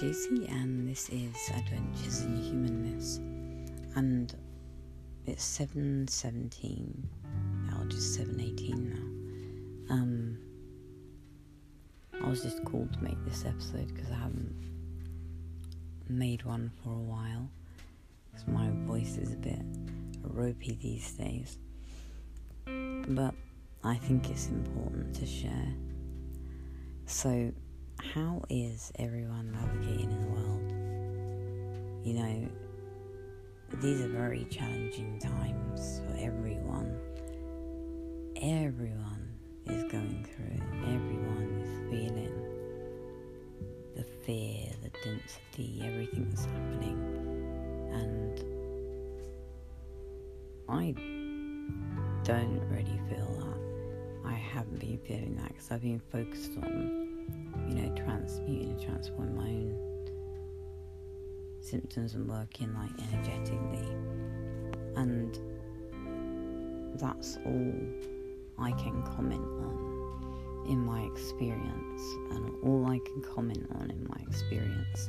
Josie, and this is Adventures in Humanness. And it's seven seventeen, now just seven eighteen now. Um, I was just called to make this episode because I haven't made one for a while. Because my voice is a bit ropey these days. But I think it's important to share. So how is everyone navigating in the world? You know, these are very challenging times for everyone. Everyone is going through. Everyone is feeling the fear, the density, everything that's happening. And I don't really feel that. I haven't been feeling that because I've been focused on you know, transmuting and transforming my own symptoms and working like energetically. And that's all I can comment on in my experience, and all I can comment on in my experience,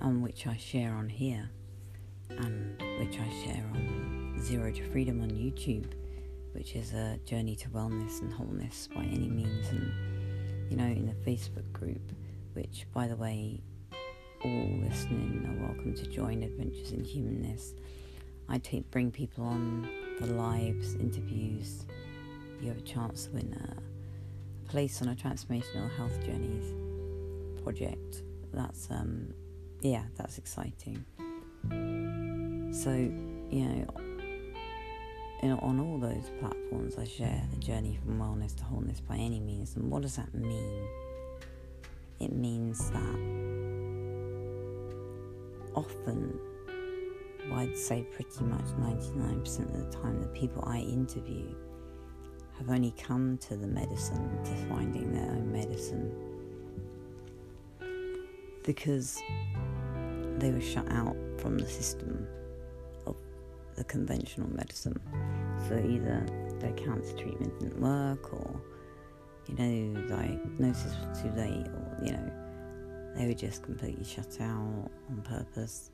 and which I share on here, and which I share on Zero to Freedom on YouTube, which is a journey to wellness and wholeness by any means. And you know, in the Facebook group, which, by the way, all listening are welcome to join Adventures in Humanness. I take, bring people on for lives, interviews. You have a chance to win a place on a transformational health journeys project. That's um, yeah, that's exciting. So you know, on all those platforms, I share the journey from wellness to wholeness by any means. And what does that mean? It means that often, I'd say pretty much 99% of the time, the people I interview have only come to the medicine, to finding their own medicine, because they were shut out from the system the conventional medicine. So either their cancer treatment didn't work, or you know, diagnosis was too late, or you know, they were just completely shut out on purpose.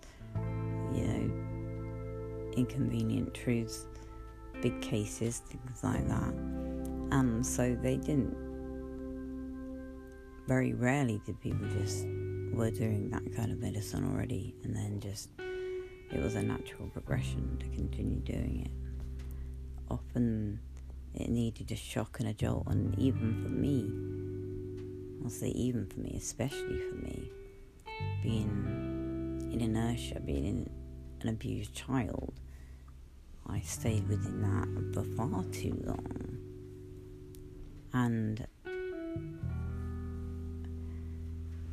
You know, inconvenient truths, big cases, things like that. And so they didn't. Very rarely did people just were doing that kind of medicine already, and then just it was a natural progression to continue doing it. Often it needed a shock and a jolt, and even for me, I'll say even for me, especially for me, being in inertia, being in an abused child, I stayed within that for far too long. And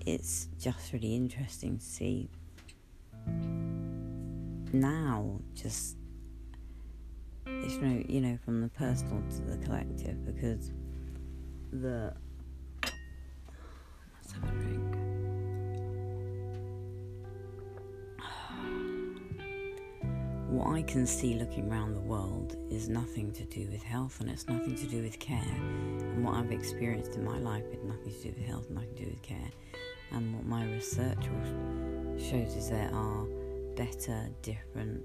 it's just really interesting to see now just it's no you know from the personal to the collective because the let's have a drink. What I can see looking around the world is nothing to do with health and it's nothing to do with care. And what I've experienced in my life is nothing to do with health and nothing to do with care. And what my research shows is there are better, different,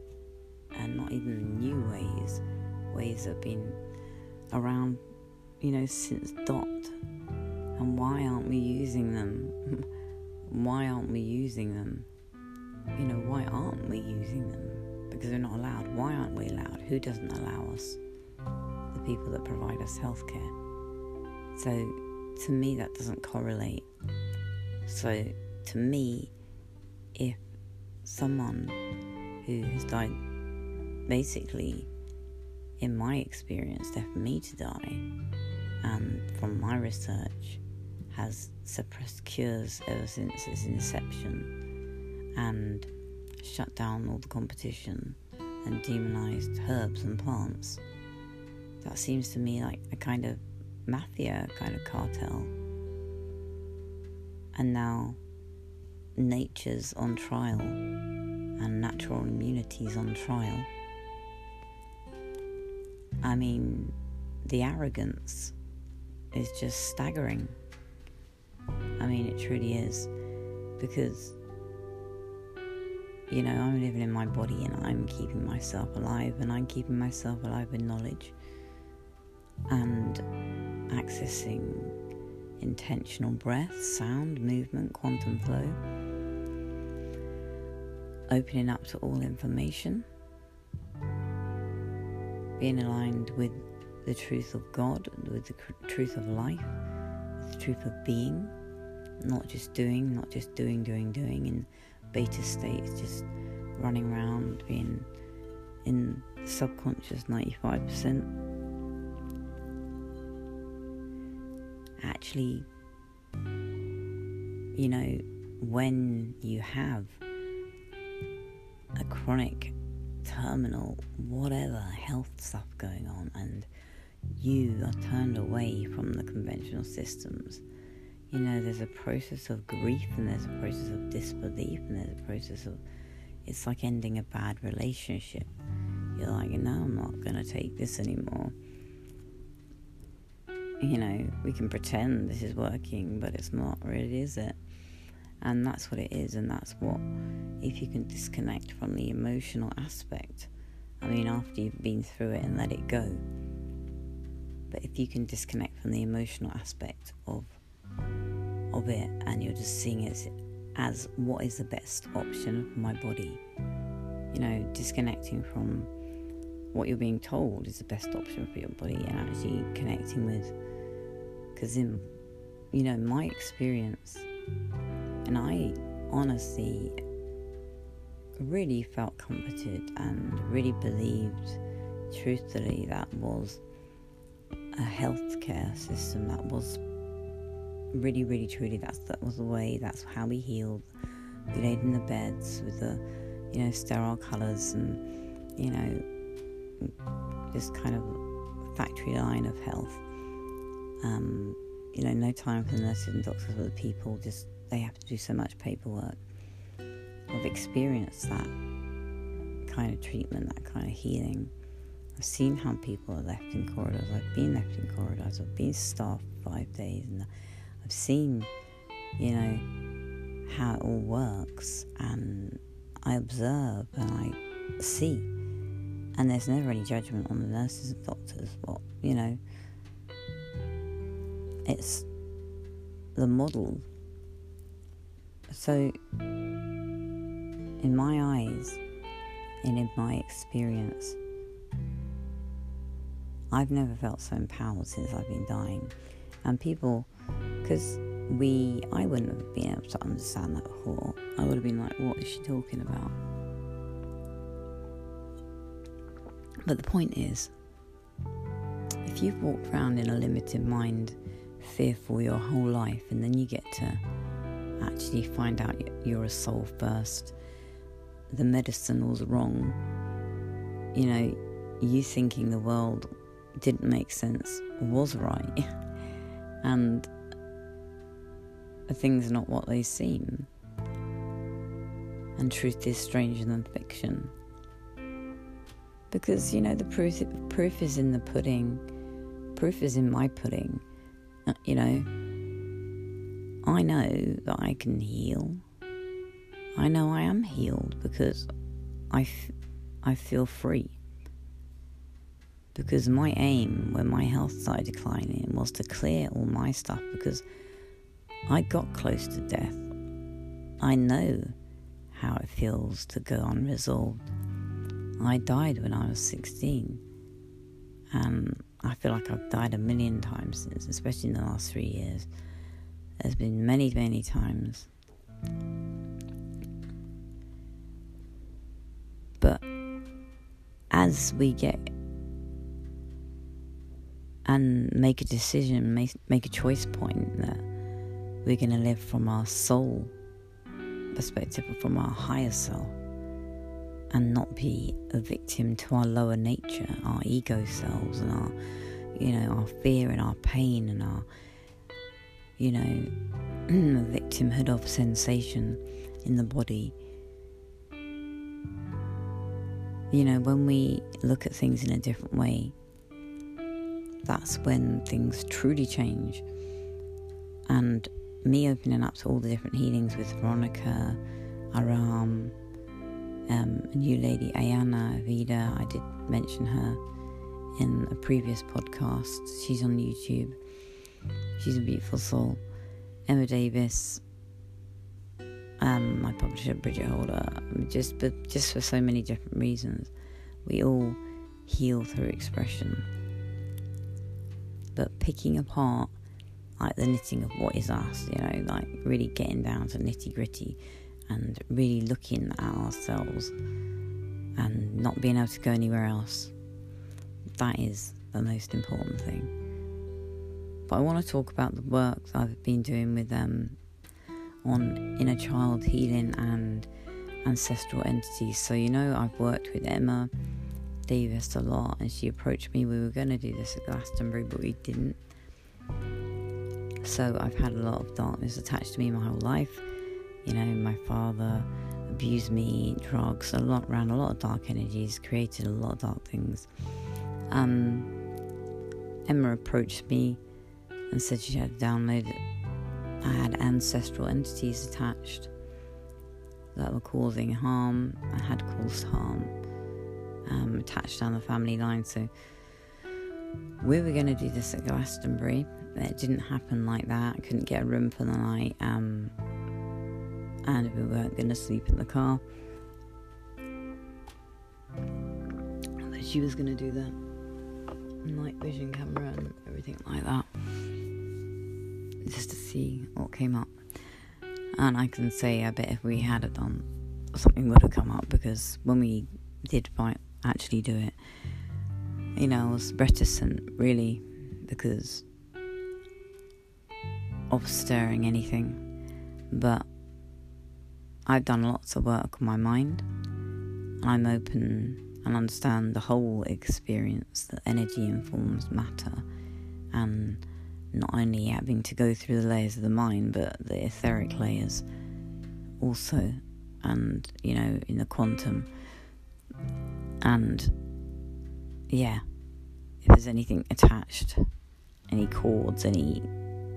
and not even new ways. Ways that have been around, you know, since dot. And why aren't we using them? why aren't we using them? You know, why aren't we using them? Because we're not allowed. Why aren't we allowed? Who doesn't allow us? The people that provide us healthcare. So, to me, that doesn't correlate. So, to me, if someone who has died basically, in my experience, left me to die, and from my research, has suppressed cures ever since its inception and shut down all the competition and demonized herbs and plants. That seems to me like a kind of mafia kind of cartel. And now nature's on trial and natural immunities on trial. I mean, the arrogance is just staggering. I mean, it truly is. because you know, I'm living in my body and I'm keeping myself alive, and I'm keeping myself alive with knowledge and accessing intentional breath, sound, movement, quantum flow, opening up to all information, being aligned with the truth of God, with the truth of life, the truth of being, not just doing, not just doing, doing, doing in beta state, just running around being in subconscious 95%. Actually, you know, when you have a chronic, terminal, whatever health stuff going on, and you are turned away from the conventional systems. You know, there's a process of grief, and there's a process of disbelief, and there's a process of it's like ending a bad relationship. You're like, no, I'm not going to take this anymore. You know, we can pretend this is working, but it's not really, is it? And that's what it is, and that's what, if you can disconnect from the emotional aspect, I mean, after you've been through it and let it go, but if you can disconnect from the emotional aspect of of it and you're just seeing it as what is the best option for my body, you know, disconnecting from what you're being told is the best option for your body and actually connecting with because in you know my experience and I honestly really felt comforted and really believed truthfully that was a healthcare system that was really, really, truly that's that was the way. That's how we healed. We laid in the beds with the, you know, sterile colours and, you know, just kind of factory line of health. Um, you know, no time for the nurses and doctors or the people. Just they have to do so much paperwork. I've experienced that kind of treatment, that kind of healing. I've seen how people are left in corridors. I've been left in corridors. I've been staffed five days, and I've seen, you know, how it all works, and I observe and I see. And there's never any judgment on the nurses and doctors, but, you know, it's the model. So, in my eyes and in my experience, I've never felt so empowered since I've been dying. And people, because we, I wouldn't have been able to understand that before. I would have been like, what is she talking about? But the point is, if you've walked around in a limited mind, fearful your whole life, and then you get to actually find out you're a soul first, the medicine was wrong, you know, you thinking the world didn't make sense was right. and things are not what they seem. And truth is stranger than fiction. Because, you know, the proof, proof is in the pudding, proof is in my pudding. Uh, you know, I know that I can heal. I know I am healed because I, f- I feel free because my aim when my health started declining was to clear all my stuff because I got close to death. I know how it feels to go unresolved. I died when I was 16, and I feel like I've died a million times since, especially in the last three years. There's been many, many times. But as we get and make a decision, make, make a choice point that we're going to live from our soul perspective, from our higher self, and not be a victim to our lower nature, our ego selves, and our, you know, our fear and our pain and our, you know, victimhood of sensation in the body. You know, when we look at things in a different way, that's when things truly change. And me opening up to all the different healings with Veronica, Aram, um, a new lady, Ayana Vida. I did mention her in a previous podcast. She's on YouTube. She's a beautiful soul. Emma Davis, um, my publisher Bridget Holder. Just, but just for so many different reasons, we all heal through expression. But picking apart, like the knitting of what is us, you know, like really getting down to nitty gritty and really looking at ourselves and not being able to go anywhere else. That is the most important thing. But I want to talk about the work I've been doing with um, on inner child healing and ancestral entities. So you know, I've worked with Emma Davis a lot, and she approached me. We were going to do this at Glastonbury, but we didn't. So I've had a lot of darkness attached to me my whole life. You know, my father abused me, drugs, a lot ran a lot of dark energies, created a lot of dark things. Um, Emma approached me and said she had downloaded. I had ancestral entities attached that were causing harm. I had caused harm um, attached down the family line. So we were going to do this at Glastonbury. It didn't happen like that. I couldn't get a room for the night, um, and we weren't going to sleep in the car. But she was going to do the night vision camera and everything like that, just to see what came up. And I can say, I bet if we had it done, something would have come up because when we did find, actually do it, you know, I was reticent really because of stirring anything. But I've done lots of work on my mind, and I'm open and understand the whole experience that energy informs matter, and not only having to go through the layers of the mind, but the etheric layers also, and you know, in the quantum. And yeah, if there's anything attached, any cords, any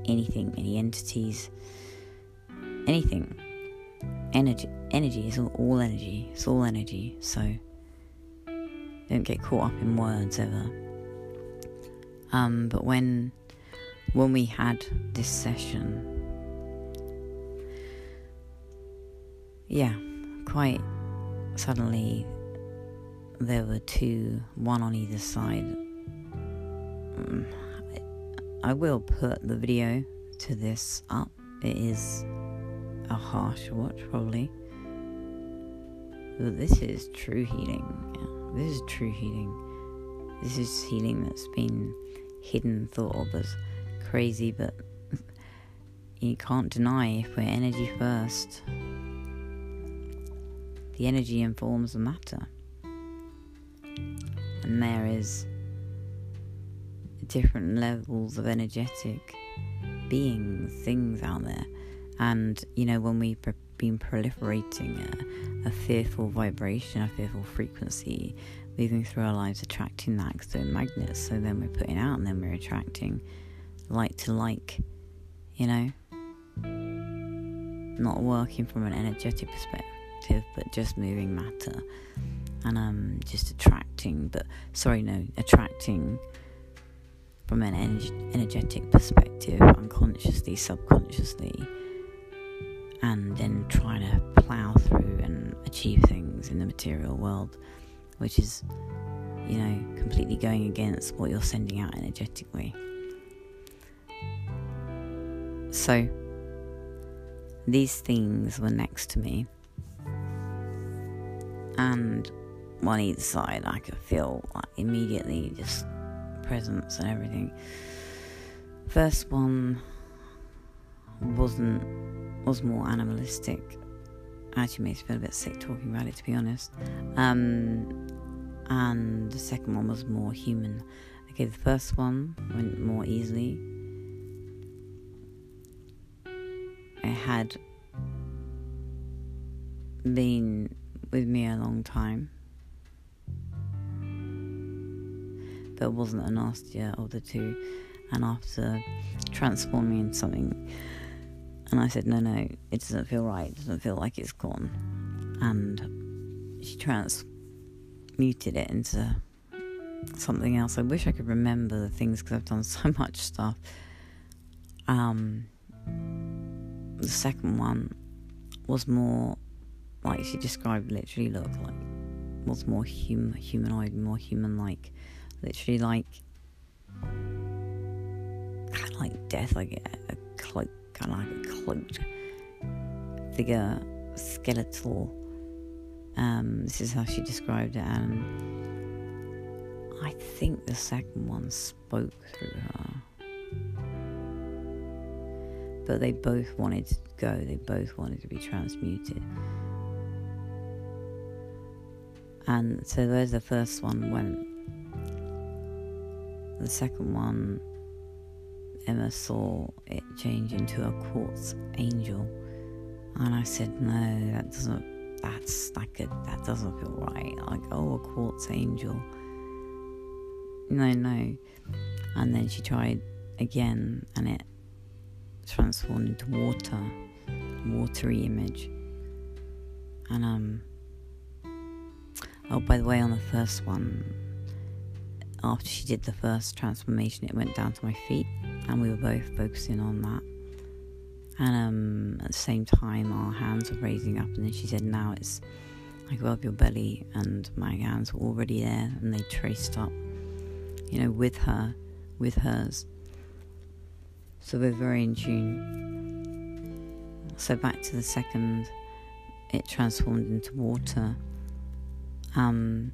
anything, any entities, anything. Energy, energy is all, all energy. It's all energy. So don't get caught up in words ever. Um, but when when we had this session, yeah, quite suddenly there were two, one on either side. Mm, I will put the video to this up. It is a harsh watch, probably. But this is true healing. Yeah, this is true healing. This is healing that's been hidden, thought of as crazy, but you can't deny if we're energy first. The energy informs the matter. And there is different levels of energetic beings, things out there. And, you know, when we've been proliferating a, a fearful vibration, a fearful frequency, moving through our lives, attracting that they're magnets. So then we're putting out and then we're attracting like to like, you know? Not working from an energetic perspective, but just moving matter and um, just attracting, but sorry, no, attracting from an energetic perspective, unconsciously, subconsciously, and then trying to plow through and achieve things in the material world, which is, you know, completely going against what you're sending out energetically. So, these things were next to me, and on each side, I could feel like immediately just presence and everything. First one wasn't was more animalistic. Actually makes me feel a bit sick talking about it to be honest. Um, and the second one was more human. Okay, the first one went more easily. Had been with me a long time. but wasn't a nastier of the two. And after transforming into something And I said, No, no, it doesn't feel right. It doesn't feel like it's gone. And she transmuted it into something else. I wish I could remember the things because I've done so much stuff. Um, the second one was more like she described literally looked like was more hum- humanoid, more human like, literally like kind of like death, like a, a cloak, kind of like a cloaked figure, skeletal. Um, this is how she described it, and I think the second one spoke through her. But they both wanted to go, they both wanted to be transmuted. And so there's the first one went. The second one, Emma saw it change into a quartz angel. And I said, no, that doesn't, that's like a, that doesn't feel right. Like, oh, a quartz angel no, no. And then she tried again and it transformed into water, watery image. And, um, oh, by the way, on the first one, after she did the first transformation, it went down to my feet, and we were both focusing on that. And um, at the same time, our hands were raising up, and then she said, Now it's like above your belly, and my hands were already there, and they traced up you know, with her, with hers. So we're very in tune. So back to the second, it transformed into water. Um,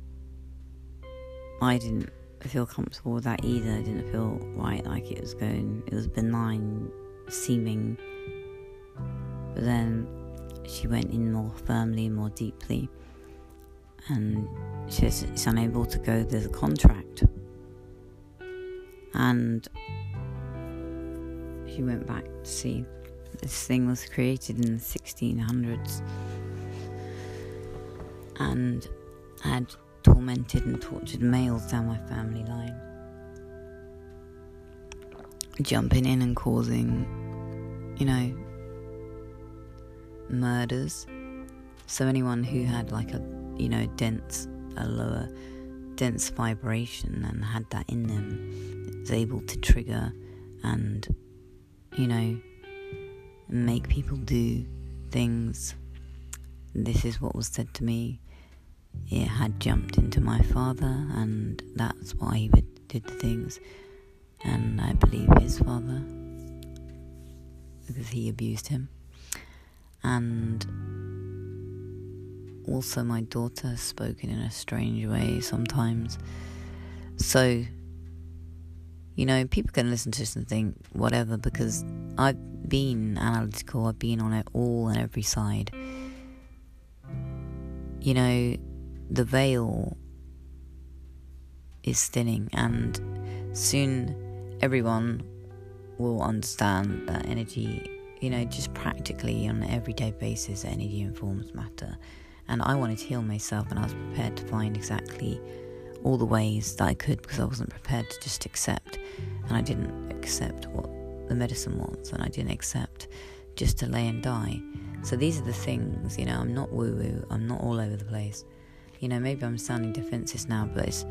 I didn't feel comfortable with that either. I didn't feel right like it was going. It was benign seeming, but then she went in more firmly, more deeply, and she's unable to go. There's a contract and she went back to see this thing was created in the 1600s and had tormented and tortured males down my family line, jumping in and causing, you know, murders. So anyone who had like a, you know, dense, a lower, dense vibration and had that in them is able to trigger and, you know, make people do things. This is what was said to me. It had jumped into my father, and that's why he did the things. And I believe his father, because he abused him. And also, my daughter spoken in a strange way sometimes. So, you know, people can listen to this and think whatever because I've been analytical, I've been on it all and every side. You know, the veil is thinning, and soon everyone will understand that energy, you know, just practically on an everyday basis, energy informs matter. And I wanted to heal myself, and I was prepared to find exactly all the ways that I could because I wasn't prepared to just accept. And I didn't accept what the medicine was, and I didn't accept just to lay and die. So these are the things, you know, I'm not woo woo, I'm not all over the place. You know, maybe I'm sounding defensive now, but it's,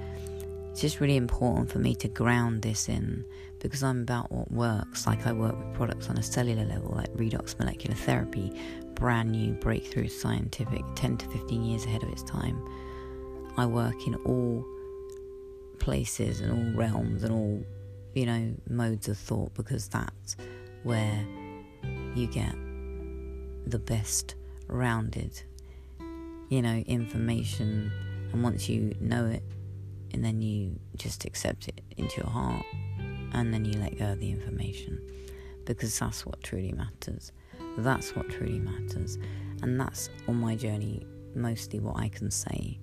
it's just really important for me to ground this in because I'm about what works. Like I work with products on a cellular level, like redox molecular therapy, brand new breakthrough scientific, 10 to 15 years ahead of its time. I work in all places and all realms and all, you know, modes of thought because that's where you get the best rounded, you know, information. And once you know it, and then you just accept it into your heart, and then you let go of the information because that's what truly matters. That's what truly matters. And that's on my journey mostly what I can say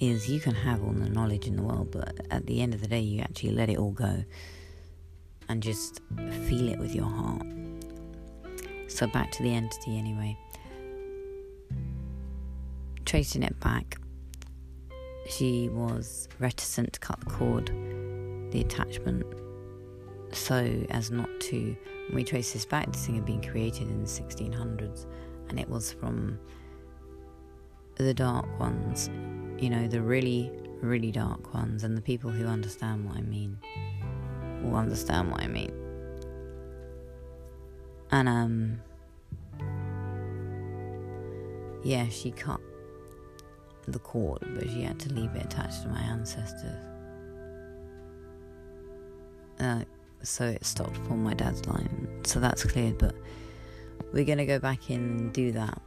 is you can have all the knowledge in the world, but at the end of the day, you actually let it all go and just feel it with your heart. So, back to the entity anyway. Tracing it back, she was reticent to cut the cord, the attachment, so as not to we trace this back, thing had been created in the 1600s, and it was from the dark ones, you know, the really, really dark ones, and the people who understand what I mean will understand what I mean. And, um, yeah, she cut the cord, but she had to leave it attached to my ancestors. Uh, so it stopped from my dad's line. So that's cleared, but we're gonna go back in and do that.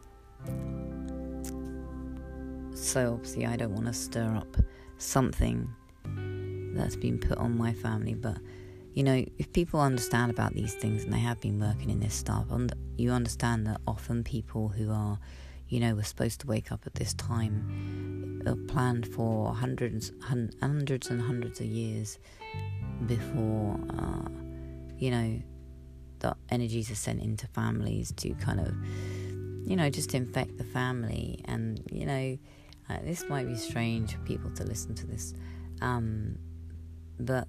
So obviously, I don't want to stir up something that's been put on my family, but you know, if people understand about these things and they have been working in this stuff, you understand that often people who are, you know, were supposed to wake up at this time are planned for hundreds, hundreds and hundreds of years before, uh, you know, the energies are sent into families to kind of, you know, just infect the family. And, you know, uh, this might be strange for people to listen to this, um, but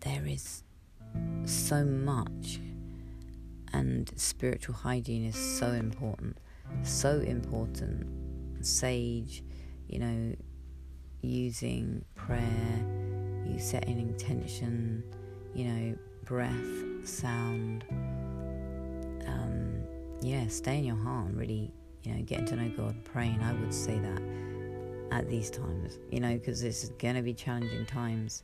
there is so much, and spiritual hygiene is so important, so important. Sage, you know, using prayer you setting intention, you know, breath, sound. Um, yeah, stay in your heart and really, you know, getting to know God, praying. I would say that at these times, you know, because it's going to be challenging times.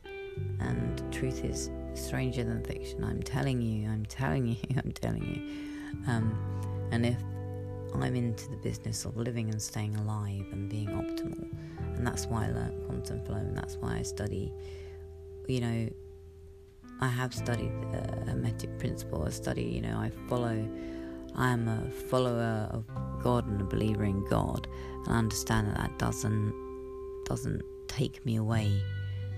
And truth is stranger than fiction. I'm telling you, I'm telling you, I'm telling you. Um, and if I'm into the business of living and staying alive and being optimal, and that's why I learned quantum flow, and that's why I study you know, I have studied the Hermetic principle. I study, you know, I follow, I am a follower of God and a believer in God, and I understand that that doesn't doesn't take me away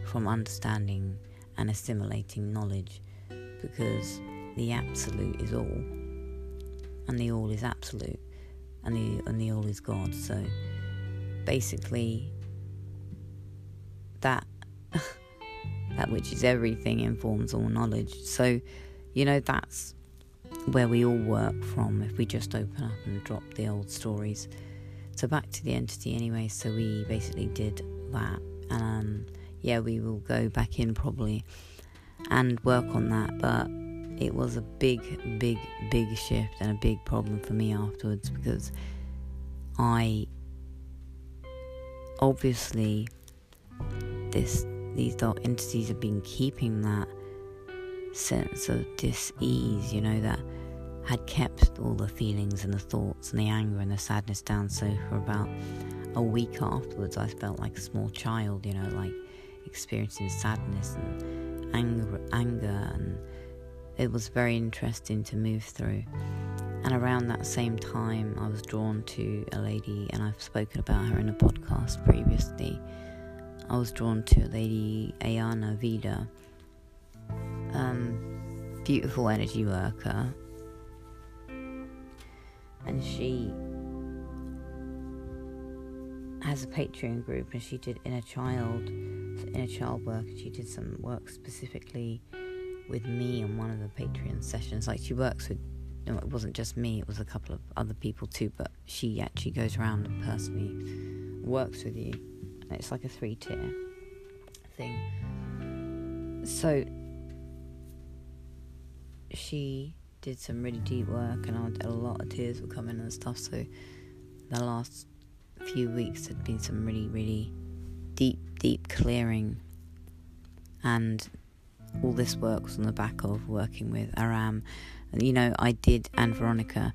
from understanding and assimilating knowledge, because the absolute is all, and the all is absolute, and the and the all is God. So basically, that that which is everything informs all knowledge. So, you know, that's where we all work from if we just open up and drop the old stories. So, back to the entity anyway. So, we basically did that. And um, yeah, we will go back in probably and work on that. But it was a big, big, big shift and a big problem for me afterwards because I obviously this these dark entities have been keeping that sense of dis-ease, you know, that had kept all the feelings and the thoughts and the anger and the sadness down. So for about a week afterwards, I felt like a small child, you know, like experiencing sadness and anger, anger, and it was very interesting to move through. And around that same time, I was drawn to a lady, and I've spoken about her in a podcast previously I was drawn to a Lady Ayana Vida, um, beautiful energy worker, and she has a Patreon group, and she did inner child, inner child work, she did some work specifically with me on one of the Patreon sessions. Like she works with, no, it wasn't just me; it was a couple of other people too. But she actually goes around and personally works with you it's like a three tier thing. So she did some really deep work, and a lot of tears were coming and stuff. So the last few weeks had been some really, really deep, deep clearing, and all this work was on the back of working with Aram. You know, I did, and Veronica,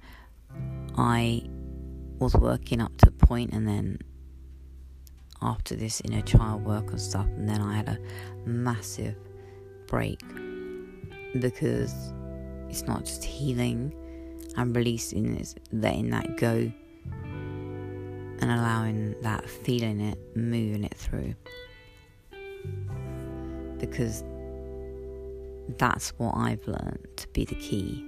I was working up to a point, and then after this inner child work and stuff, and then I had a massive break because it's not just healing and releasing, it's letting that go and allowing that feeling it, moving it through. Because that's what I've learned to be the key.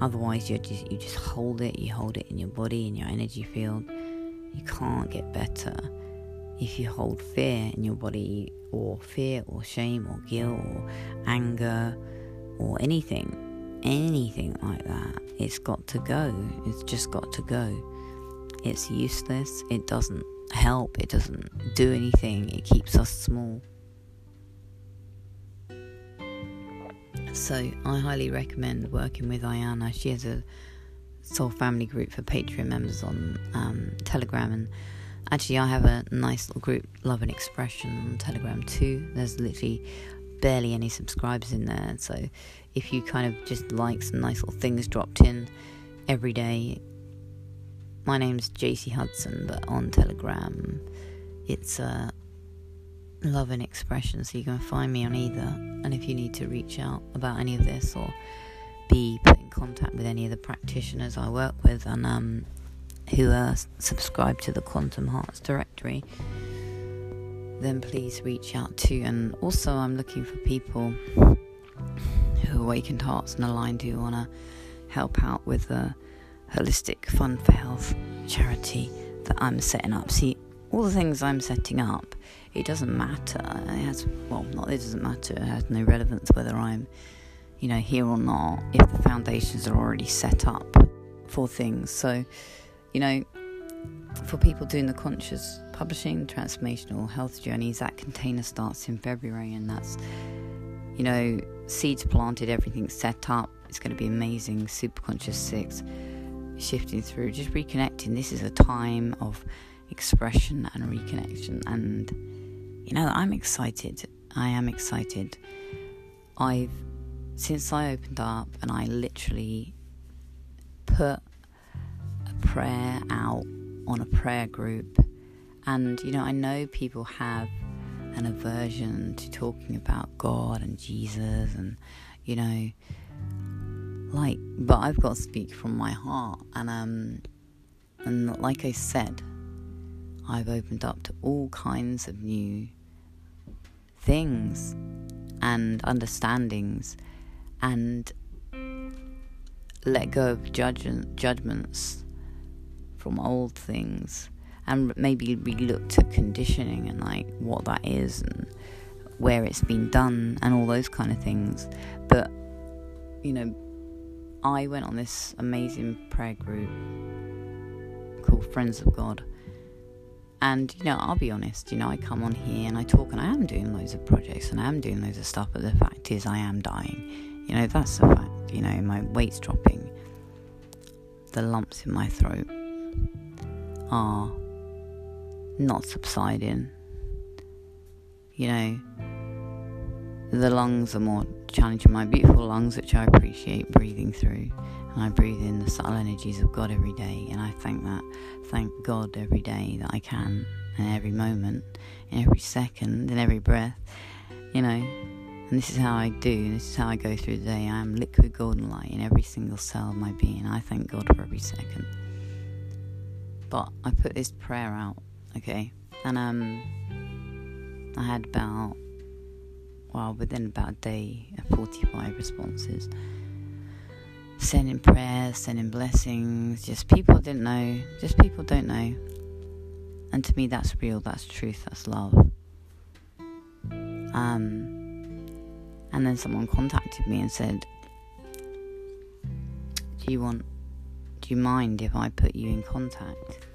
Otherwise, you just you just hold it. You hold it in your body, in your energy field. You can't get better if you hold fear in your body, or fear, or shame, or guilt, or anger, or anything, anything like that, it's got to go. It's just got to go. It's useless. It doesn't help. It doesn't do anything. It keeps us small. So I highly recommend working with Ayana. She has a soul family group for Patreon members on um, Telegram, and actually I have a nice little group, Love and Expression, on Telegram too. There's literally barely any subscribers in there, so if you kind of just like some nice little things dropped in every day. My name's JC Hudson, but on Telegram it's uh, Love and Expression, so you can find me on either. And if you need to reach out about any of this or be put in contact with any of the practitioners I work with and um, who are subscribed to the Quantum Hearts directory, then please reach out to. And also, I'm looking for people who awakened hearts and aligned who want to help out with the holistic fund for health charity that I'm setting up. See, all the things I'm setting up, it doesn't matter. It has well, not it doesn't matter. It has no relevance whether I'm, you know, here or not. If the foundations are already set up for things, so you know, for people doing the conscious publishing transformational health journeys, that container starts in February, and that's you know, seeds planted, everything set up. It's going to be amazing. Superconscious six, shifting through, just reconnecting. This is a time of expression and reconnection, and you know, I'm excited. I am excited. I've since I opened up and I literally put a prayer out on a prayer group, and you know, I know people have an aversion to talking about God and Jesus and you know like but I've got to speak from my heart. And um and like I said I've opened up to all kinds of new things and understandings and let go of judgment, judgments from old things and maybe we looked at conditioning and like what that is and where it's been done and all those kind of things. But you know, I went on this amazing prayer group called Friends of God. And you know, I'll be honest, you know, I come on here and I talk and I am doing loads of projects and I am doing loads of stuff, but the fact is I am dying. You know, that's the fact. You know, my weight's dropping. The lumps in my throat are not subsiding. You know, the lungs are more challenging. My beautiful lungs, which I appreciate breathing through, and I breathe in the subtle energies of God every day, and I thank that, thank God every day that I can, and every moment, in every second, in every breath. You know, and this is how I do, this is how I go through the day. I am liquid golden light in every single cell of my being. I thank God for every second. But I put this prayer out okay? And um, I had about, well, within about a day, 45 responses. Sending prayers, sending blessings, just people didn't know, just people don't know. And to me, that's real, that's truth, that's love. Um, and then someone contacted me and said, Do you want, do you mind if I put you in contact?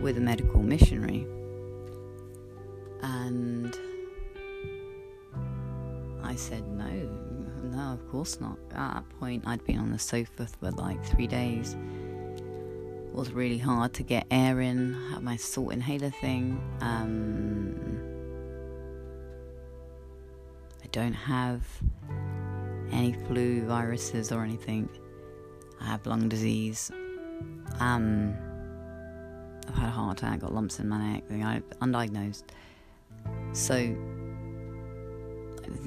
With a medical missionary. And I said, no, no, of course not. At that point, I'd been on the sofa for like three days. It was really hard to get air in, had my salt inhaler thing. Um, I don't have any flu viruses or anything. I have lung disease. Um, I've had a heart attack, got lumps in my neck, undiagnosed. So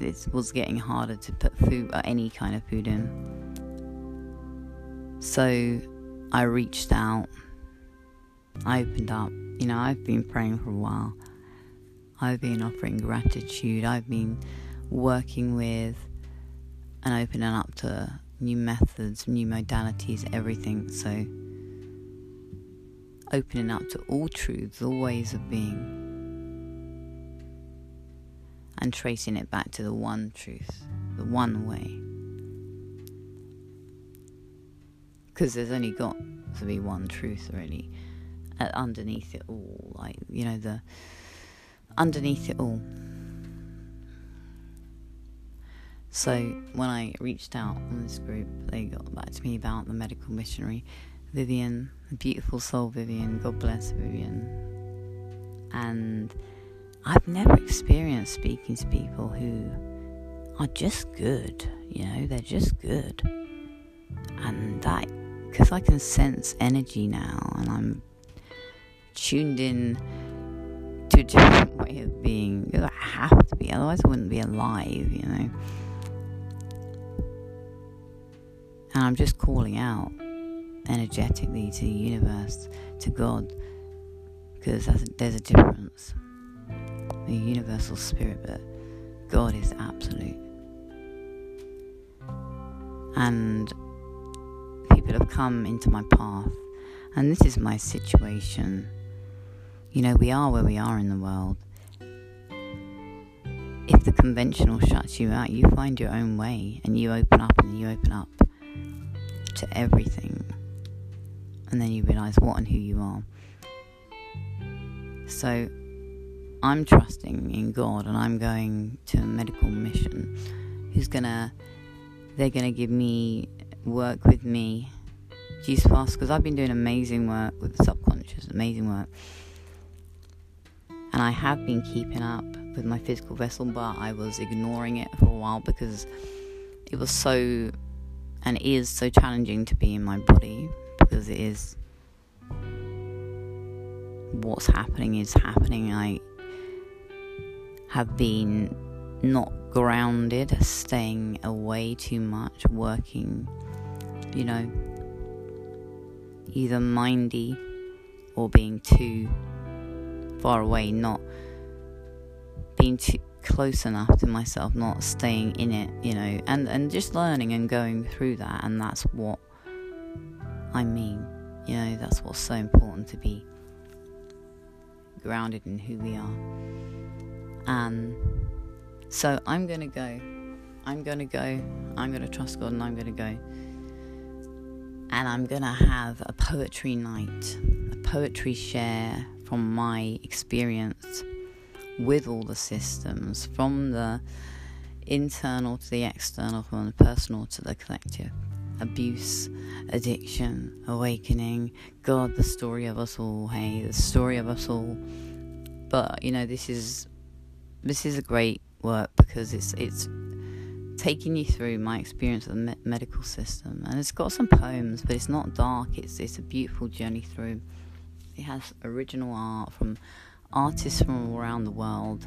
it was getting harder to put food, uh, any kind of food in. So I reached out. I opened up. You know, I've been praying for a while. I've been offering gratitude. I've been working with and opening up to new methods, new modalities, everything. So opening up to all truths, all ways of being, and tracing it back to the one truth, the one way, because there's only got to be one truth, really, uh, underneath it all. Like, you know, the underneath it all. So when I reached out on this group, they got back to me about the medical missionary, Vivian, beautiful soul Vivian. God bless Vivian. And I've never experienced speaking to people who are just good, you know, they're just good. And that, because I can sense energy now and I'm tuned in to a different way of being. I have to be, otherwise I wouldn't be alive, you know. And I'm just calling out energetically to the universe, to God, because there's a difference. The universal spirit, but God is absolute. And people have come into my path, and this is my situation. You know, we are where we are in the world. If the conventional shuts you out, you find your own way and you open up and you open up to everything. And then you realize what and who you are. So I'm trusting in God and I'm going to a medical mission who's gonna they're gonna give me work with me Jesus fast because I've been doing amazing work with the subconscious, amazing work. And I have been keeping up with my physical vessel, but I was ignoring it for a while because it was so and is so challenging to be in my body because it is what's happening is happening. I have been not grounded, staying away too much, working, you know, either mindy or being too far away, not being too close enough to myself, not staying in it, you know, and, and just learning and going through that. And that's what I mean, you know, that's what's so important to be grounded in who we are. And so I'm going to go. I'm going to go. I'm going to trust God and I'm going to go. And I'm going to have a poetry night, a poetry share from my experience with all the systems, from the internal to the external, from the personal to the collective. Abuse, addiction, awakening, God, the story of us all, hey, the story of us all. But you know, this is this is a great work because it's it's taking you through my experience of the me- medical system, and it's got some poems, but it's not dark. It's it's a beautiful journey through. It has original art from artists from around the world,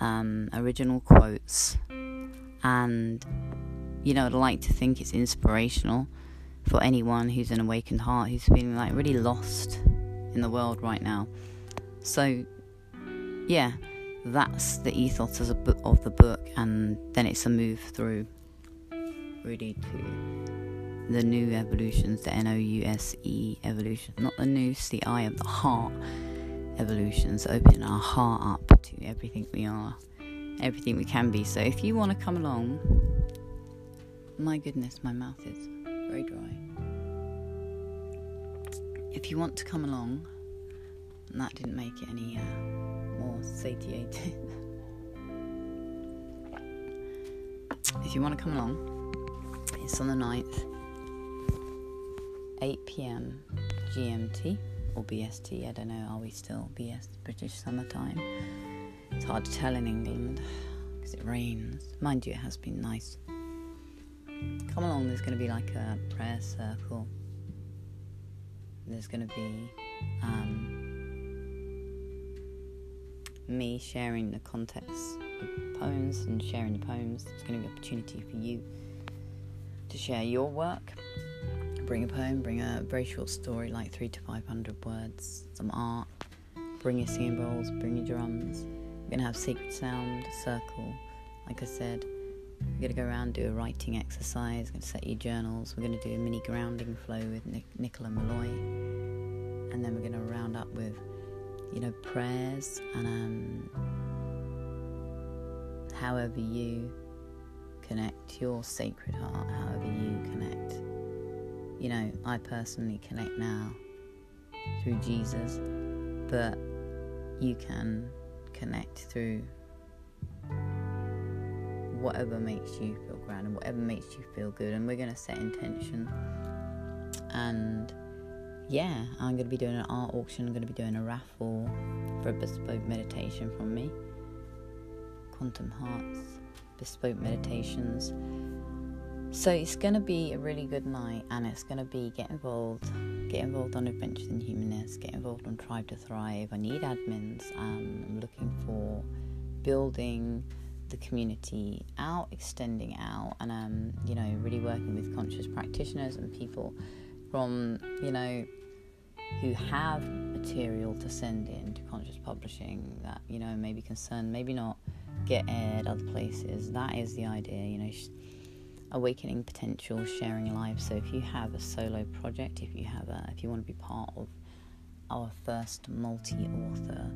um, original quotes, and you know, I'd like to think it's inspirational for anyone who's an awakened heart who's feeling like really lost in the world right now. So, yeah, that's the ethos of the book, and then it's a move through really to the new evolutions, the N O U S E evolution, not the noose, the eye of the heart evolutions, opening our heart up to everything we are, everything we can be. So if you want to come along, my goodness, my mouth is very dry. If you want to come along, and that didn't make it any uh, more satiated. if you want to come along, it's on the 9th, 8 pm GMT or BST. I don't know. Are we still BS British summertime? It's hard to tell in England because it rains. Mind you, it has been nice. Come along. There's going to be like a prayer circle. There's going to be um, me sharing the context of poems and sharing the poems. There's going to be an opportunity for you to share your work bring a poem, bring a very short story, like three to five hundred words, some art, bring your singing bowls, bring your drums. We're gonna have Secret sound, circle, like I said. We're gonna go around do a writing exercise. We're gonna set your journals. We're gonna do a mini grounding flow with Nic- Nicola Malloy, and then we're gonna round up with, you know, prayers and um, however you connect your sacred heart, however you connect you know, I personally connect now through Jesus, but you can connect through whatever makes you feel grand and whatever makes you feel good. And we're going to set intention. And yeah, I'm going to be doing an art auction. I'm going to be doing a raffle for a bespoke meditation from me. Quantum Hearts, bespoke meditations. So it's going to be a really good night, and it's going to be get involved, get involved on Adventures in Humanness, get involved on Tribe to Thrive. I need admins. Um, I'm looking for building the community out, extending out, and um, you know, really working with conscious practitioners and people from you know who have material to send in to conscious publishing that you know maybe concern, maybe not get aired other places. That is the idea, you know. Sh- awakening potential, sharing life. So if you have a solo project, if you have a, if you want to be part of our first multi-author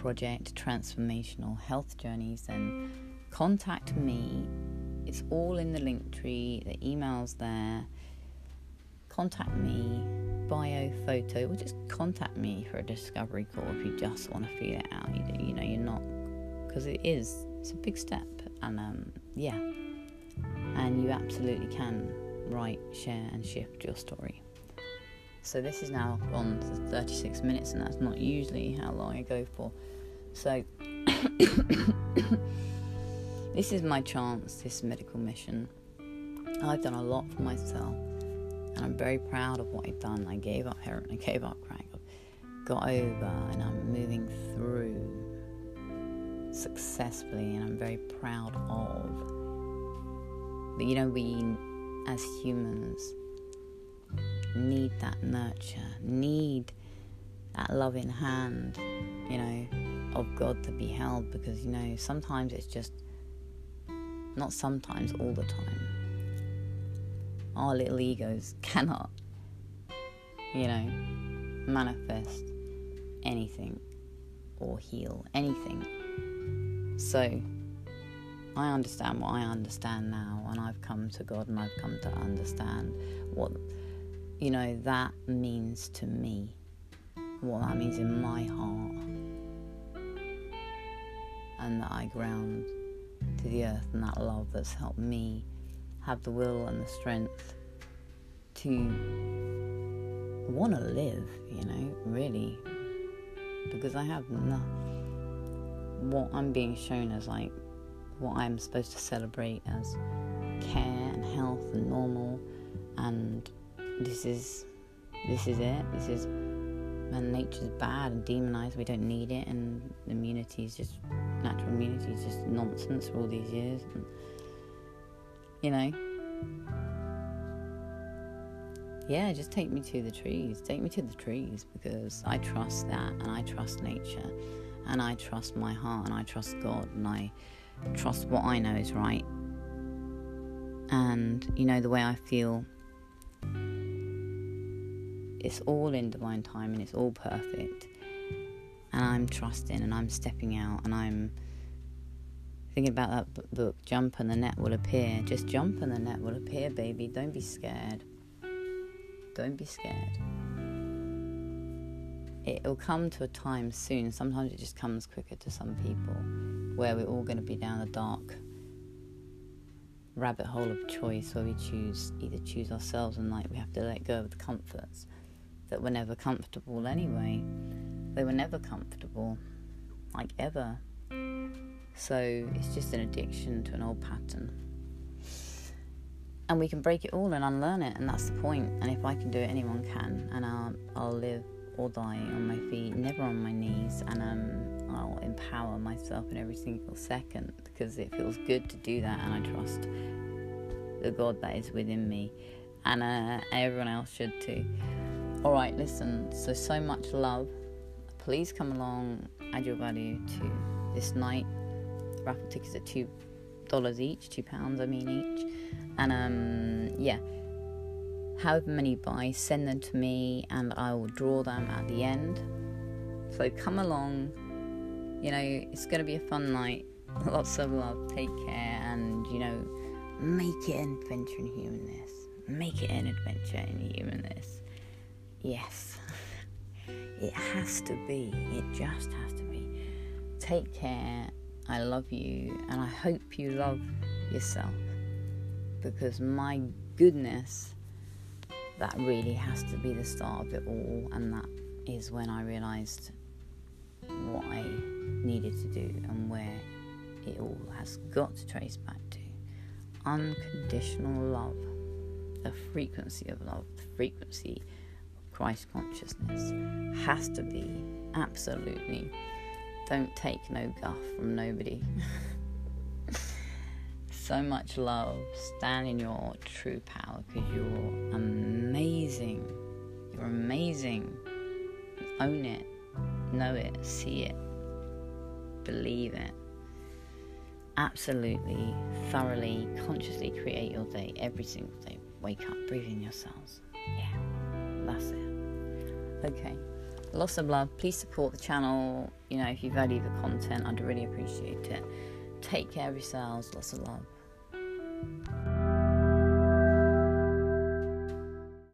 project, transformational health journeys, then contact me. It's all in the Linktree. The email's there. Contact me, bio, photo, or just contact me for a discovery call if you just want to feel it out. You, you know, you're not because it is. It's a big step, and um, yeah and you absolutely can write, share, and shift your story. So, this is now on 36 minutes, and that's not usually how long I go for. So, this is my chance, this medical mission. I've done a lot for myself, and I'm very proud of what I've done. I gave up heroin, I gave up crack, got over, and I'm moving through successfully, and I'm very proud of but you know, we as humans need that nurture, need that loving hand, you know, of God to be held because, you know, sometimes it's just not sometimes, all the time. Our little egos cannot, you know, manifest anything or heal anything. So, I understand what I understand now, and I've come to God and I've come to understand what, you know, that means to me, what that means in my heart, and that I ground to the earth and that love that's helped me have the will and the strength to want to live, you know, really, because I have nothing. What I'm being shown as like what I'm supposed to celebrate as care and health and normal and this is this is it this is and nature's bad and demonized we don't need it and immunity is just natural immunity is just nonsense for all these years. And, you know? Yeah just take me to the trees. Take me to the trees because i trust that and i trust nature and i trust my heart and i trust god and i trust what I know is right. And, you know, the way I feel, it's all in divine time and it's all perfect. And I'm trusting and I'm stepping out and I'm thinking about that book, Jump and the Net Will Appear. Just jump and the net will appear, baby. Don't be scared. Don't be scared. It'll come to a time soon. Sometimes it just comes quicker to some people where we're all going to be down the dark rabbit hole of choice where we choose either choose ourselves and like we have to let go of the comforts that were never comfortable anyway. They were never comfortable, like ever. So it's just an addiction to an old pattern. And we can break it all and unlearn it, and that's the point. And if I can do it, anyone can. And I'll, I'll live or die on my feet, never on my knees. And um, I'll empower myself in every single second because it feels good to do that, and I trust the God that is within me, and uh, everyone else should too. All right, listen. So so much love. Please come along, add your value to this night. Raffle tickets are two dollars each, two pounds I mean each, and um yeah. However many you buy, send them to me, and I will draw them at the end. So come along, you know, it's going to be a fun night. Lots of love. Take care and, you know, make it an adventure in humanness. make it an adventure in humanness. Yes, it has to be. It just has to be. Take care. I love you, and I hope you love yourself because my goodness, that really has to be the start of it all, and that is when I realized what I needed to do and where it all has got to trace back to unconditional love, the frequency of love, the frequency Christ consciousness has to be absolutely. Don't take no guff from nobody. so much love. Stand in your true power because you're amazing. You're amazing. Own it. Know it. See it. Believe it. Absolutely, thoroughly, consciously create your day every single day. Wake up, breathe in yourselves. Yeah, that's it. Okay. Lots of love. Please support the channel. You know, if you value the content, I'd really appreciate it. Take care of yourselves. Lots of love.